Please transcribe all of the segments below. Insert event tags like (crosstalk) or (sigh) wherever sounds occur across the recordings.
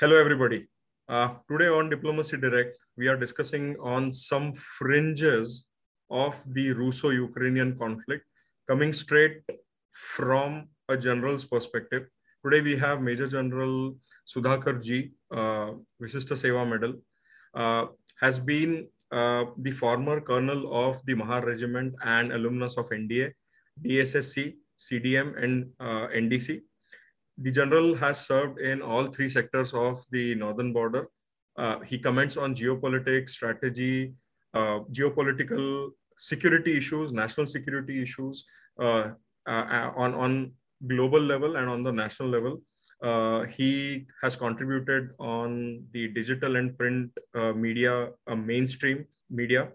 Hello, everybody. Uh, today on Diplomacy Direct, we are discussing on some fringes of the Russo-Ukrainian conflict, coming straight from a general's perspective. Today we have Major General Sudhakar Jee, uh, Vishisht Seva Medal, uh, has been uh, the former colonel of the Mahar Regiment and alumnus of NDA, DSSC, CDM, and uh, NDC the general has served in all three sectors of the northern border. Uh, he comments on geopolitics, strategy, uh, geopolitical security issues, national security issues uh, uh on, on global level and on the national level. Uh, he has contributed on the digital and print uh, media, mainstream media.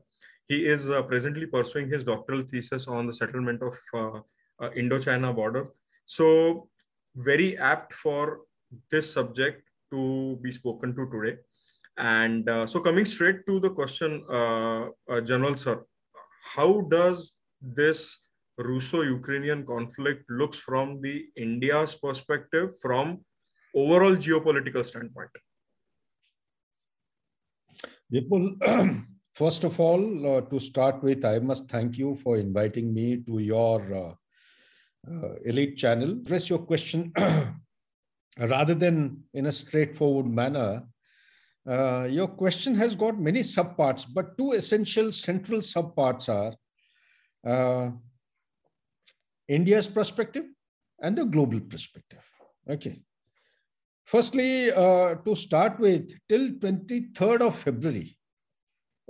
He is presently pursuing his doctoral thesis on the settlement of Indo-China border. So very apt for this subject to be spoken to today. And uh, so coming straight to the question, uh, uh, General Sir, how does this Russo-Ukrainian conflict looks from the India's perspective from overall geopolitical standpoint? (clears throat) First of all, uh, to start with, I must thank you for inviting me to your uh, elite channel. Address your question (clears throat) rather than in a straightforward manner. Uh, your question has got many subparts, but two essential central subparts are uh, India's perspective and the global perspective. Okay. Firstly, uh, to start with, till 23rd of February,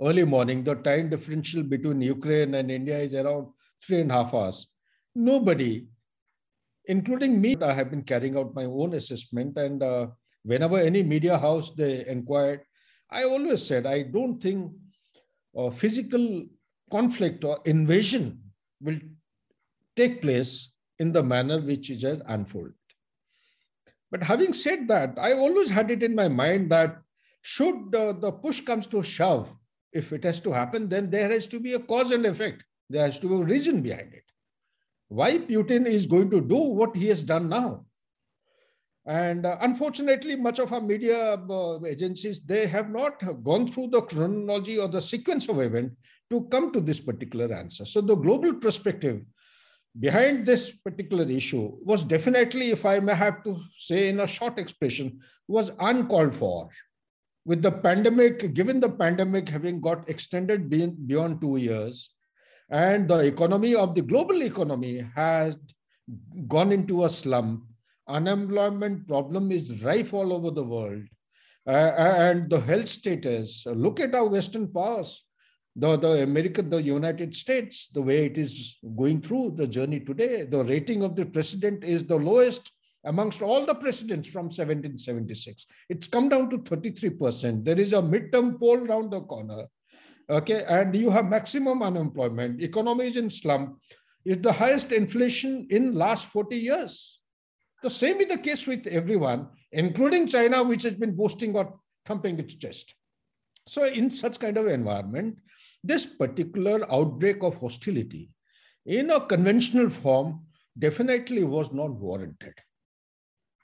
early morning, the time differential between Ukraine and India is around three and a half hours. Nobody, including me, I have been carrying out my own assessment. And uh, whenever any media house they inquired, I always said, I don't think uh, physical conflict or invasion will take place in the manner which it has unfolded. But having said that, I always had it in my mind that should uh, the push comes to shove, if it has to happen, then there has to be a cause and effect. There has to be a reason behind it why Putin is going to do what he has done now. And uh, unfortunately, much of our media uh, agencies, they have not gone through the chronology or the sequence of event to come to this particular answer. So the global perspective behind this particular issue was definitely, if I may have to say in a short expression, was uncalled for. With the pandemic, given the pandemic having got extended beyond two years, and the economy of the global economy has gone into a slump. Unemployment problem is rife all over the world. Uh, and the health status, look at our Western powers, the, the American, the United States, the way it is going through the journey today. The rating of the president is the lowest amongst all the presidents from 1776. It's come down to 33%. There is a midterm poll round the corner okay, and you have maximum unemployment, economy is in slump, is the highest inflation in last 40 years. The same is the case with everyone, including China, which has been boasting or thumping its chest. So in such kind of environment, this particular outbreak of hostility in a conventional form definitely was not warranted.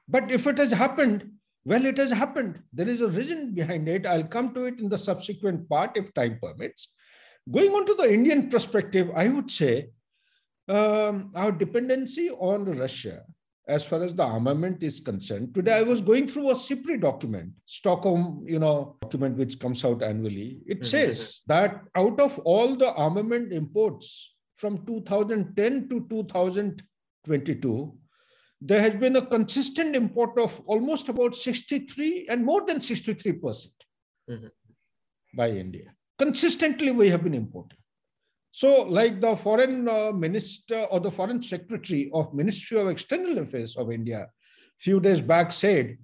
But if it has happened, well, it has happened. There is a reason behind it. I'll come to it in the subsequent part if time permits. Going on to the Indian perspective, I would say um, our dependency on Russia as far as the armament is concerned. Today, I was going through a SIPRI document, Stockholm, you know, document which comes out annually. It mm-hmm. says that out of all the armament imports from 2010 to 2022, there has been a consistent import of almost about 63 and more than 63% mm-hmm. by India. Consistently, we have been importing. So, like the foreign uh, minister or the foreign secretary of Ministry of External Affairs of India, few days back said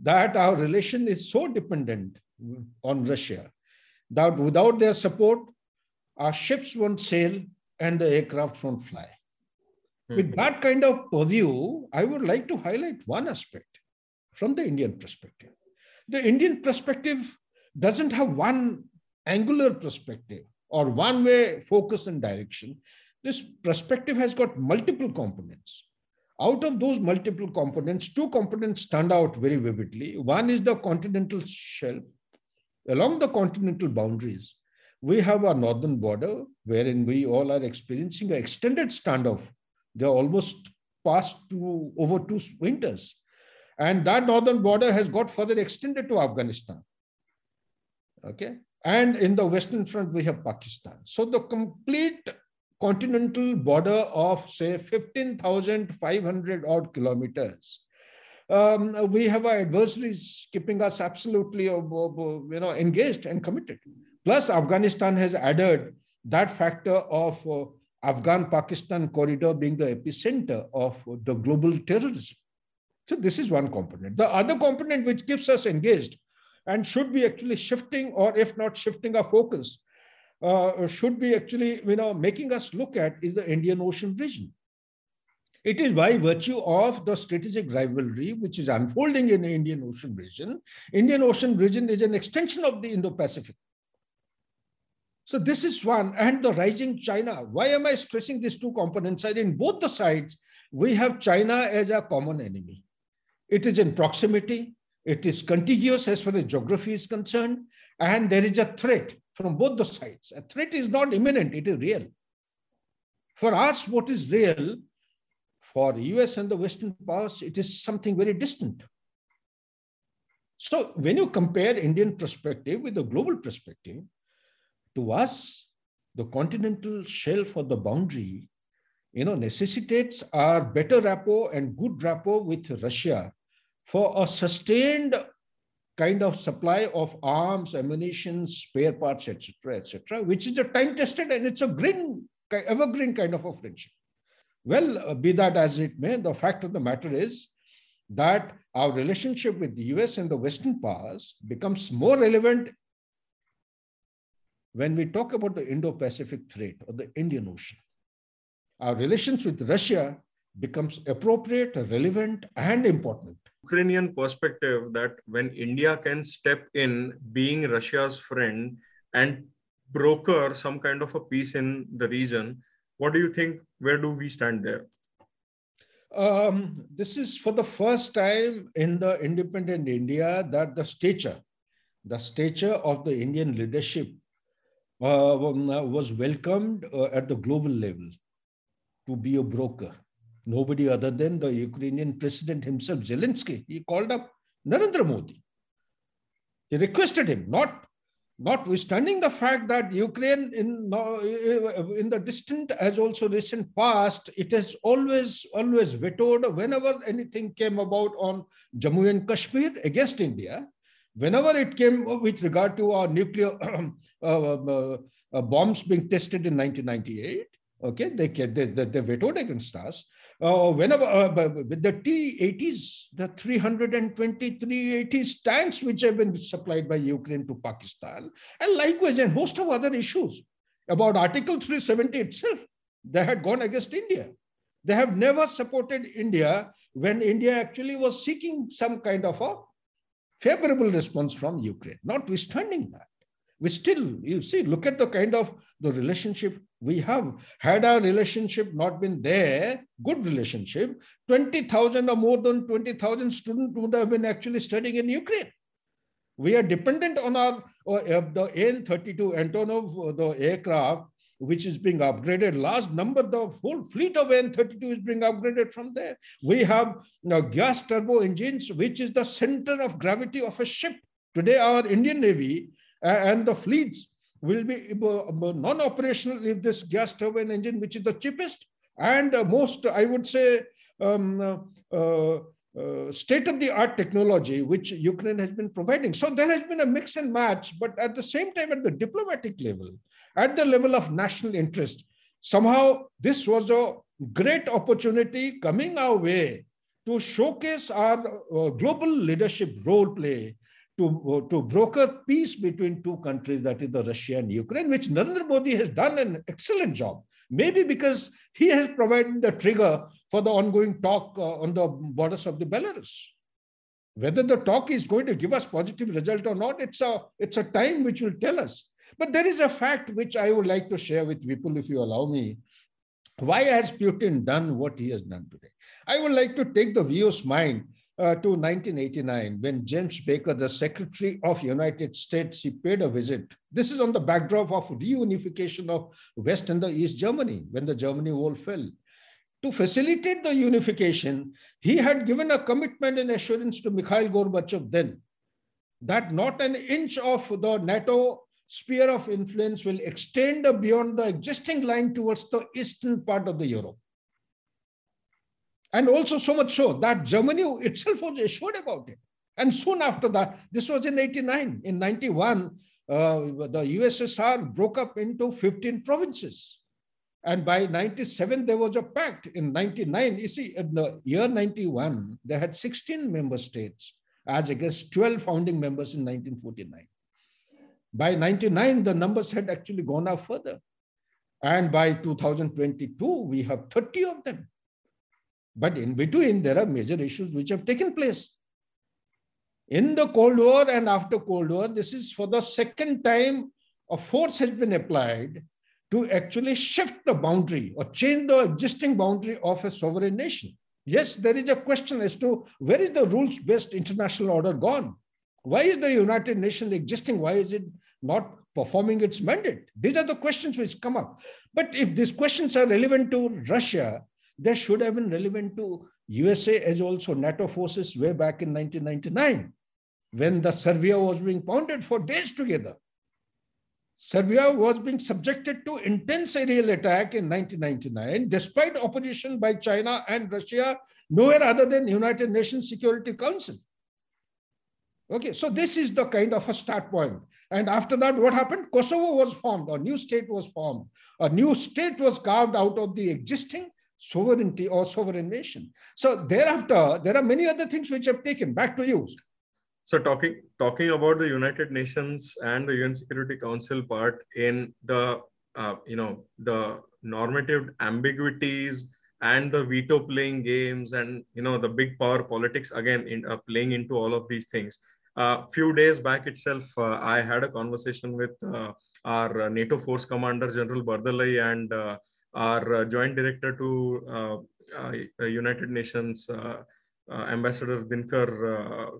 that our relation is so dependent on Russia that without their support, our ships won't sail and the aircraft won't fly. With hmm. that kind of purview, I would like to highlight one aspect from the Indian perspective. The Indian perspective doesn't have one angular perspective or one way focus and direction. This perspective has got multiple components. out of those multiple components, two components stand out very vividly. One is the continental shelf. Along the continental boundaries, we have our northern border wherein we all are experiencing an extended standoff. They're almost past to over two winters. And that northern border has got further extended to Afghanistan. Okay. And in the western front, we have Pakistan. So the complete continental border of, say, 15,500 odd kilometers. Um, we have our adversaries keeping us absolutely uh, you know, engaged and committed. Plus, Afghanistan has added that factor of uh, Afghan-Pakistan corridor being the epicenter of the global terrorism. So this is one component. The other component which keeps us engaged and should be actually shifting or if not shifting our focus, uh, should be actually you know, making us look at is the Indian Ocean region. It is by virtue of the strategic rivalry which is unfolding in the Indian Ocean region. Indian Ocean region is an extension of the Indo-Pacific. So this is one, and the rising China. Why am I stressing these two components? In both the sides, we have China as a common enemy. It is in proximity, it is contiguous as far as geography is concerned, and there is a threat from both the sides. A threat is not imminent, it is real. For us, what is real, for the US and the Western powers, it is something very distant. So when you compare Indian perspective with the global perspective, to us, the continental shelf or the boundary, you know, necessitates our better rapport and good rapport with Russia for a sustained kind of supply of arms, ammunition, spare parts, etc., etc., which is a time-tested and it's a green, evergreen kind of a friendship. Well, uh, be that as it may, the fact of the matter is that our relationship with the US and the Western powers becomes more relevant when we talk about the Indo-Pacific threat or the Indian Ocean. Our relations with Russia becomes appropriate, relevant, and important. Ukrainian perspective that when India can step in being Russia's friend and broker some kind of a peace in the region, what do you think? Where do we stand there? Um, this is for the first time in the independent India that the stature, the stature of the Indian leadership was welcomed uh, at the global level to be a broker nobody other than the Ukrainian president himself, Zelensky. He called up Narendra Modi. He requested him, not notwithstanding the fact that Ukraine in, in the distant as also recent past, it has always, always vetoed whenever anything came about on Jammu and Kashmir against India, whenever it came with regard to our nuclear (clears throat) uh, uh, uh, bombs being tested in 1998, okay, they, they, they vetoed against us uh, whenever uh, with the T-80s, the 323 80s tanks which have been supplied by Ukraine to Pakistan, and likewise a host of other issues about Article 370 itself, they had gone against India. They have never supported India when India actually was seeking some kind of a favorable response from Ukraine, notwithstanding that we still, you see, look at the kind of the relationship we have. Had our relationship not been there, good relationship, 20,000 or more than 20,000 students would have been actually studying in Ukraine. We are dependent on our uh, the AN-32 Antonov, uh, the aircraft, which is being upgraded. Last number, the whole fleet of AN-32 is being upgraded from there. We have uh, gas turbo engines, which is the center of gravity of a ship. Today, our Indian Navy and the fleets will be non-operational if this gas turbine engine, which is the cheapest and most, I would say, um, uh, uh, state-of-the-art technology which Ukraine has been providing. So there has been a mix and match, but at the same time, at the diplomatic level, at the level of national interest, somehow this was a great opportunity coming our way to showcase our uh, global leadership role play to, to broker peace between two countries, that is the Russia and Ukraine, which Narendra Modi has done an excellent job. Maybe because he has provided the trigger for the ongoing talk uh, on the borders of the Belarus. Whether the talk is going to give us positive result or not, it's a, it's a time which will tell us. But there is a fact which I would like to share with people, if you allow me. Why has Putin done what he has done today? I would like to take the view's mind uh, to 1989 when James Baker, the Secretary of United States, he paid a visit. This is on the backdrop of reunification of West and the East Germany when the Germany wall fell. To facilitate the unification, he had given a commitment and assurance to Mikhail Gorbachev then that not an inch of the NATO sphere of influence will extend beyond the existing line towards the eastern part of the Europe. And also so much so that Germany itself was assured about it. And soon after that, this was in 89. In 91, uh, the USSR broke up into 15 provinces. And by 97, there was a pact. In 99, you see, in the year 91, they had 16 member states as against 12 founding members in 1949. By 99, the numbers had actually gone up further. And by 2022, we have 30 of them. But in between, there are major issues which have taken place. In the Cold War and after Cold War, this is for the second time a force has been applied to actually shift the boundary or change the existing boundary of a sovereign nation. Yes, there is a question as to where is the rules-based international order gone? Why is the United Nations existing? Why is it not performing its mandate? These are the questions which come up. But if these questions are relevant to Russia, they should have been relevant to USA as also NATO forces way back in 1999 when the Serbia was being pounded for days together. Serbia was being subjected to intense aerial attack in 1999, despite opposition by China and Russia, nowhere other than United Nations Security Council. Okay, so this is the kind of a start point. And after that, what happened? Kosovo was formed, a new state was formed. A new state was carved out of the existing sovereignty or sovereign nation. So thereafter, there are many other things which have taken. Back to you. So talking talking about the United Nations and the UN Security Council part in the uh, you know the normative ambiguities and the veto playing games and you know the big power politics again in uh, playing into all of these things. A uh, few days back itself, uh, I had a conversation with uh, our NATO force commander General Bardalai and uh, our uh, joint director to uh, uh, United Nations Ambassador Dinkar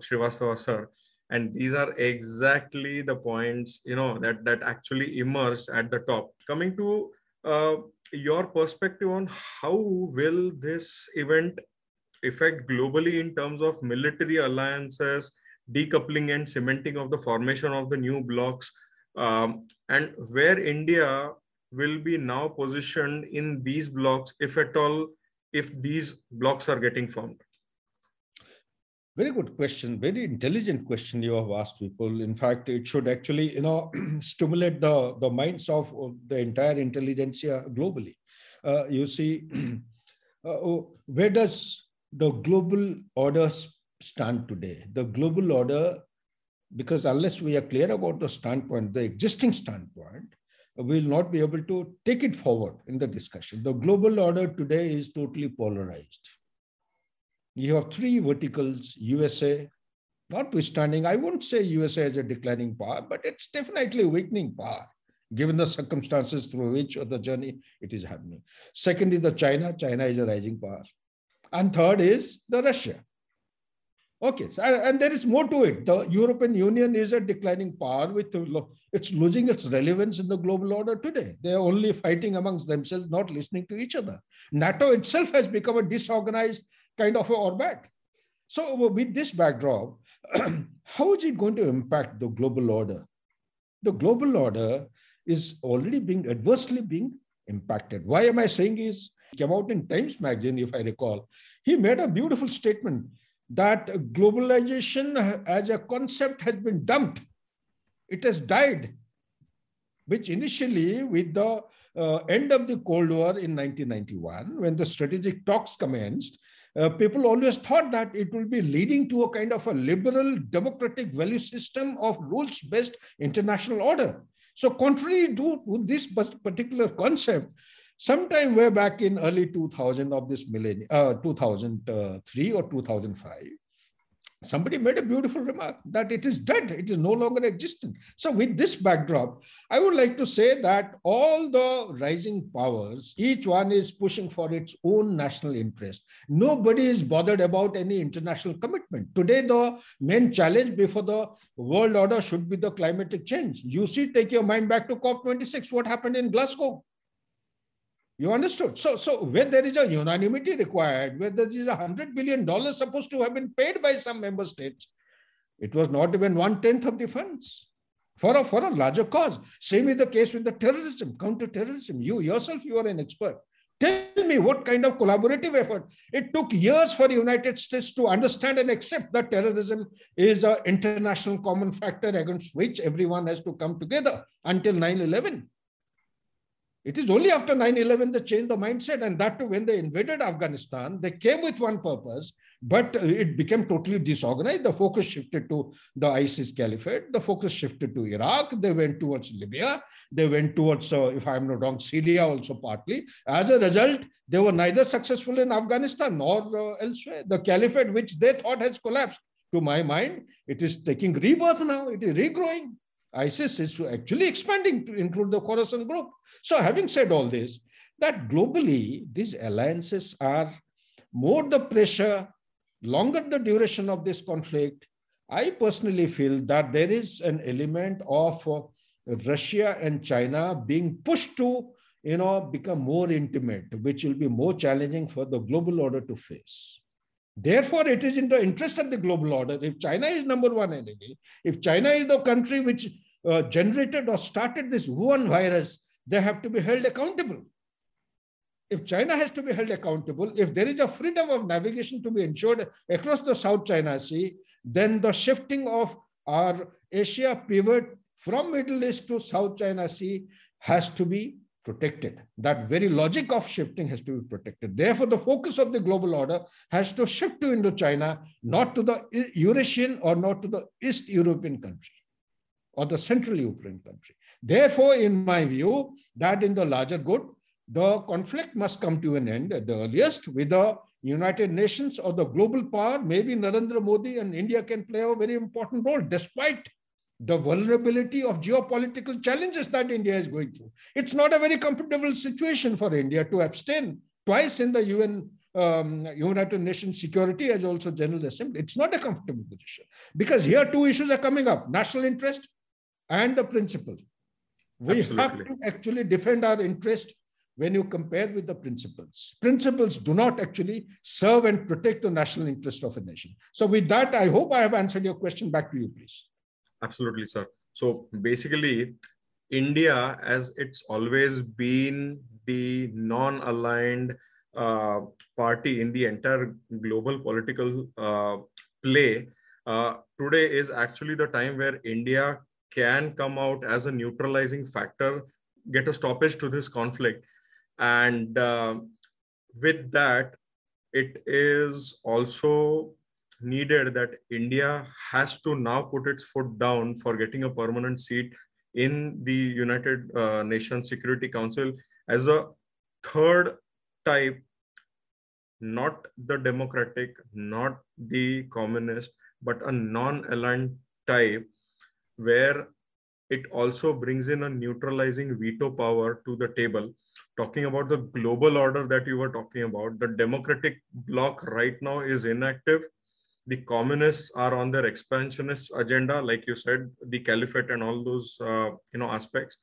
Srivastava sir. And these are exactly the points, you know, that, that actually emerged at the top. Coming to your perspective on how will this event affect globally in terms of military alliances, decoupling and cementing of the formation of the new blocks, um, and where India will be now positioned in these blocks, if at all, if these blocks are getting formed? Very good question. Very intelligent question you have asked people. In fact, it should actually, you know, (clears throat) stimulate the, the minds of the entire intelligentsia globally. Uh, you see, (clears throat) uh, oh, where does the global order stand today? The global order, because unless we are clear about the standpoint, the existing standpoint, we will not be able to take it forward in the discussion. The global order today is totally polarized. You have three verticals, USA, notwithstanding, I won't say USA is a declining power, but it's definitely a weakening power, given the circumstances through which of the journey it is happening. Second is the China, China is a rising power. And third is the Russia. Okay, so, and there is more to it. The European Union is a declining power with it's losing its relevance in the global order today. They are only fighting amongst themselves, not listening to each other. NATO itself has become a disorganized kind of a orbit. So with this backdrop, (clears throat) how is it going to impact the global order? The global order is already being adversely being impacted. Why am I saying is came out in Times magazine, if I recall. He made a beautiful statement that globalization as a concept has been dumped. It has died, which initially, with the uh, end of the Cold War in 1991, when the strategic talks commenced, uh, people always thought that it will be leading to a kind of a liberal democratic value system of rules-based international order. So contrary to, to this particular concept, sometime way back in early 2000 of this millennium, uh, 2003 or 2005, somebody made a beautiful remark that it is dead, it is no longer existent. So, with this backdrop, I would like to say that all the rising powers, each one is pushing for its own national interest. Nobody is bothered about any international commitment. Today, the main challenge before the world order should be the climatic change. You see, take your mind back to COP26, what happened in Glasgow? You understood? So, so when there is a unanimity required, where there is a hundred billion dollars supposed to have been paid by some member states, it was not even one tenth of the funds for a for a larger cause. Same is the case with the terrorism, counter-terrorism. You yourself, you are an expert. Tell me what kind of collaborative effort. It took years for the United States to understand and accept that terrorism is an international common factor against which everyone has to come together until 9 11. It is only after 9-11 they changed the mindset and that too when they invaded Afghanistan, they came with one purpose, but it became totally disorganized. The focus shifted to the ISIS caliphate. The focus shifted to Iraq. They went towards Libya. They went towards, uh, if I'm not wrong, Syria also partly. As a result, they were neither successful in Afghanistan nor uh, elsewhere. The caliphate, which they thought has collapsed, to my mind, it is taking rebirth now. It is regrowing. ISIS is actually expanding to include the Khorasan group. So having said all this, that globally, these alliances are more the pressure, longer the duration of this conflict. I personally feel that there is an element of uh, Russia and China being pushed to you know, become more intimate, which will be more challenging for the global order to face. Therefore, it is in the interest of the global order. If China is number one enemy, if China is the country which uh, generated or started this Wuhan virus, they have to be held accountable. If China has to be held accountable, if there is a freedom of navigation to be ensured across the South China Sea, then the shifting of our Asia pivot from Middle East to South China Sea has to be protected. That very logic of shifting has to be protected. Therefore, the focus of the global order has to shift to Indochina, not to the Eurasian or not to the East European country or the Central European country. Therefore, in my view, that in the larger good, the conflict must come to an end at the earliest with the United Nations or the global power. Maybe Narendra Modi and India can play a very important role despite the vulnerability of geopolitical challenges that India is going through. It's not a very comfortable situation for India to abstain twice in the UN um, United Nations Security as also General Assembly. It's not a comfortable position because here two issues are coming up: national interest and the principle. We Absolutely. have to actually defend our interest when you compare with the principles. Principles do not actually serve and protect the national interest of a nation. So, with that, I hope I have answered your question. Back to you, please. Absolutely, sir. So basically, India, as it's always been the non-aligned uh, party in the entire global political uh, play, uh, today is actually the time where India can come out as a neutralizing factor, get a stoppage to this conflict. And uh, with that, it is also needed that India has to now put its foot down for getting a permanent seat in the United uh, Nations Security Council as a third type, not the democratic, not the communist, but a non aligned type where it also brings in a neutralizing veto power to the table. Talking about the global order that you were talking about, the democratic bloc right now is inactive the communists are on their expansionist agenda like you said the caliphate and all those uh, you know aspects.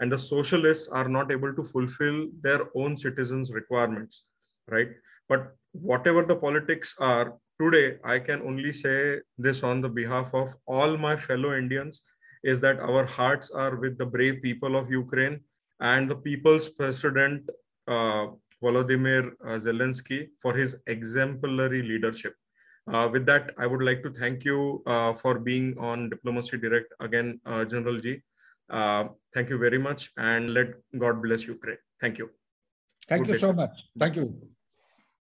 And the socialists are not able to fulfill their own citizens requirements right? But whatever the politics are today i can only say this on the behalf of all my fellow indians is that our hearts are with the brave people of ukraine and the people's president uh, volodymyr uh, zelensky for his exemplary leadership uh, with that, I would like to thank you uh, for being on Diplomacy Direct again, uh, General Jee. Uh, thank you very much and let God bless Ukraine. Thank you. Thank Good you day. so much. Thank you.